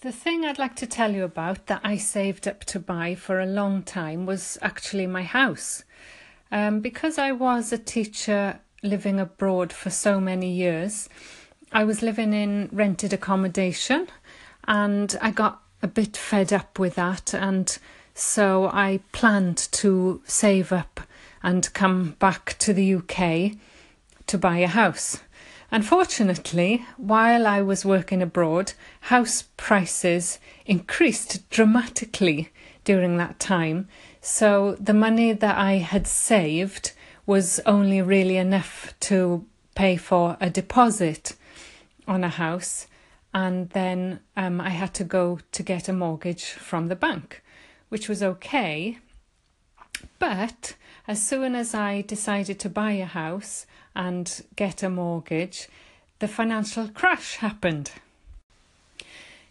The thing I'd like to tell you about that I saved up to buy for a long time was actually my house. Um, because I was a teacher living abroad for so many years, I was living in rented accommodation and I got a bit fed up with that, and so I planned to save up and come back to the UK to buy a house. Unfortunately, while I was working abroad, house prices increased dramatically during that time. So the money that I had saved was only really enough to pay for a deposit on a house. And then um, I had to go to get a mortgage from the bank, which was okay. But as soon as I decided to buy a house, and get a mortgage, the financial crash happened.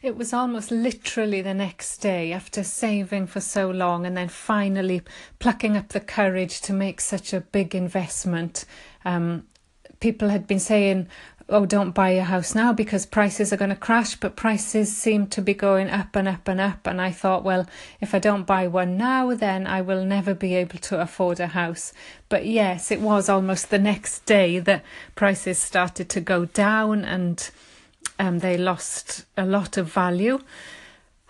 It was almost literally the next day after saving for so long and then finally plucking up the courage to make such a big investment. Um, people had been saying, oh, don't buy a house now because prices are going to crash, but prices seem to be going up and up and up. And I thought, well, if I don't buy one now, then I will never be able to afford a house. But yes, it was almost the next day that prices started to go down and um, they lost a lot of value.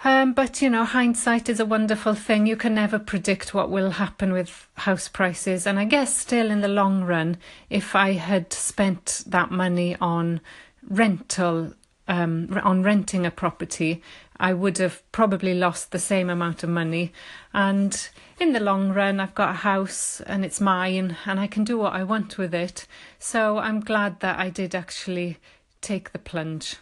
Um, but you know, hindsight is a wonderful thing. You can never predict what will happen with house prices. And I guess still in the long run, if I had spent that money on rental, um, on renting a property, I would have probably lost the same amount of money. And in the long run, I've got a house and it's mine and I can do what I want with it. So I'm glad that I did actually take the plunge.